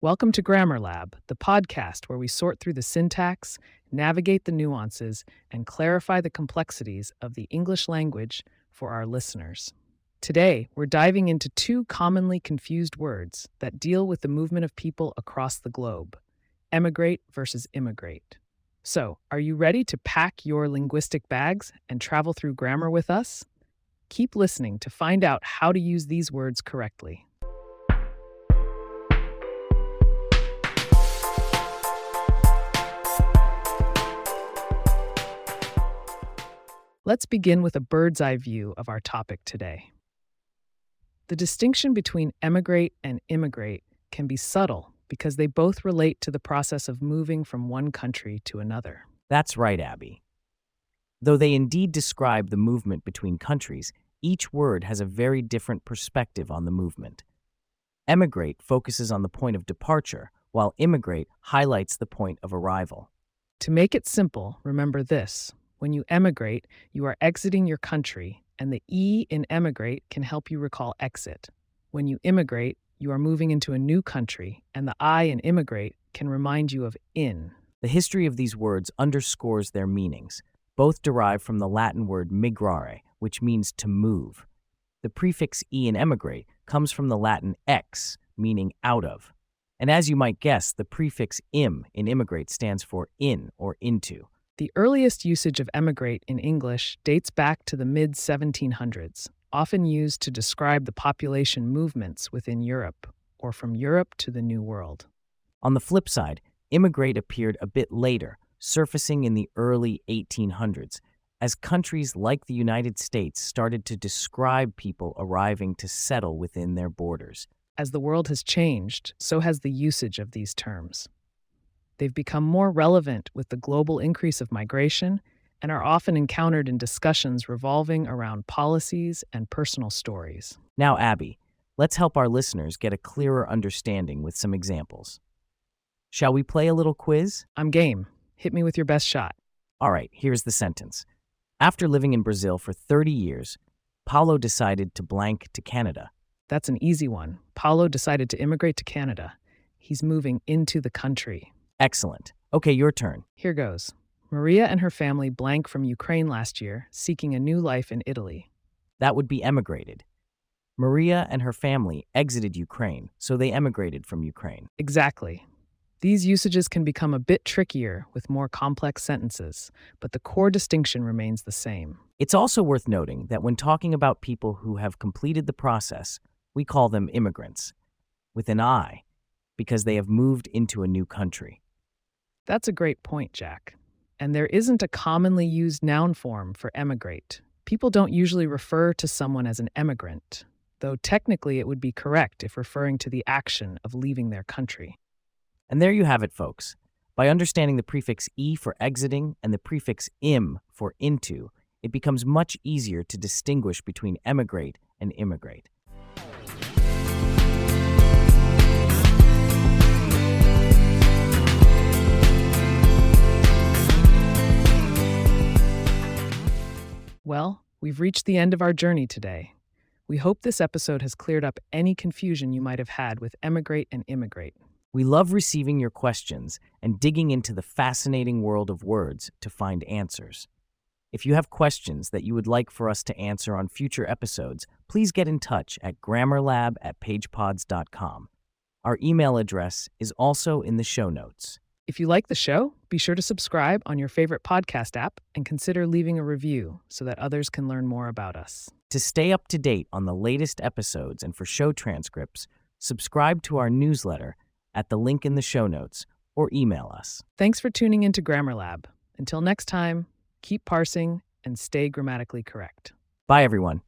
Welcome to Grammar Lab, the podcast where we sort through the syntax, navigate the nuances, and clarify the complexities of the English language for our listeners. Today, we're diving into two commonly confused words that deal with the movement of people across the globe emigrate versus immigrate. So, are you ready to pack your linguistic bags and travel through grammar with us? Keep listening to find out how to use these words correctly. Let's begin with a bird's eye view of our topic today. The distinction between emigrate and immigrate can be subtle because they both relate to the process of moving from one country to another. That's right, Abby. Though they indeed describe the movement between countries, each word has a very different perspective on the movement. Emigrate focuses on the point of departure, while immigrate highlights the point of arrival. To make it simple, remember this when you emigrate, you are exiting your country, and the E in emigrate can help you recall exit. When you immigrate, you are moving into a new country, and the I in immigrate can remind you of in. The history of these words underscores their meanings. Both derive from the Latin word migrare, which means to move. The prefix e in emigrate comes from the Latin ex, meaning out of. And as you might guess, the prefix im in immigrate stands for in or into. The earliest usage of emigrate in English dates back to the mid 1700s, often used to describe the population movements within Europe or from Europe to the New World. On the flip side, immigrate appeared a bit later, surfacing in the early 1800s, as countries like the United States started to describe people arriving to settle within their borders. As the world has changed, so has the usage of these terms. They've become more relevant with the global increase of migration and are often encountered in discussions revolving around policies and personal stories. Now, Abby, let's help our listeners get a clearer understanding with some examples. Shall we play a little quiz? I'm game. Hit me with your best shot. All right, here's the sentence. After living in Brazil for 30 years, Paulo decided to blank to Canada. That's an easy one. Paulo decided to immigrate to Canada. He's moving into the country. Excellent. Okay, your turn. Here goes. Maria and her family blank from Ukraine last year, seeking a new life in Italy. That would be emigrated. Maria and her family exited Ukraine, so they emigrated from Ukraine. Exactly. These usages can become a bit trickier with more complex sentences, but the core distinction remains the same. It's also worth noting that when talking about people who have completed the process, we call them immigrants, with an I, because they have moved into a new country. That's a great point, Jack. And there isn't a commonly used noun form for emigrate. People don't usually refer to someone as an emigrant, though technically it would be correct if referring to the action of leaving their country. And there you have it, folks. By understanding the prefix e for exiting and the prefix im for into, it becomes much easier to distinguish between emigrate and immigrate. Well, we've reached the end of our journey today. We hope this episode has cleared up any confusion you might have had with emigrate and immigrate. We love receiving your questions and digging into the fascinating world of words to find answers. If you have questions that you would like for us to answer on future episodes, please get in touch at grammarlab at pagepods.com. Our email address is also in the show notes. If you like the show, be sure to subscribe on your favorite podcast app and consider leaving a review so that others can learn more about us. To stay up to date on the latest episodes and for show transcripts, subscribe to our newsletter at the link in the show notes or email us. Thanks for tuning into Grammar Lab. Until next time, keep parsing and stay grammatically correct. Bye, everyone.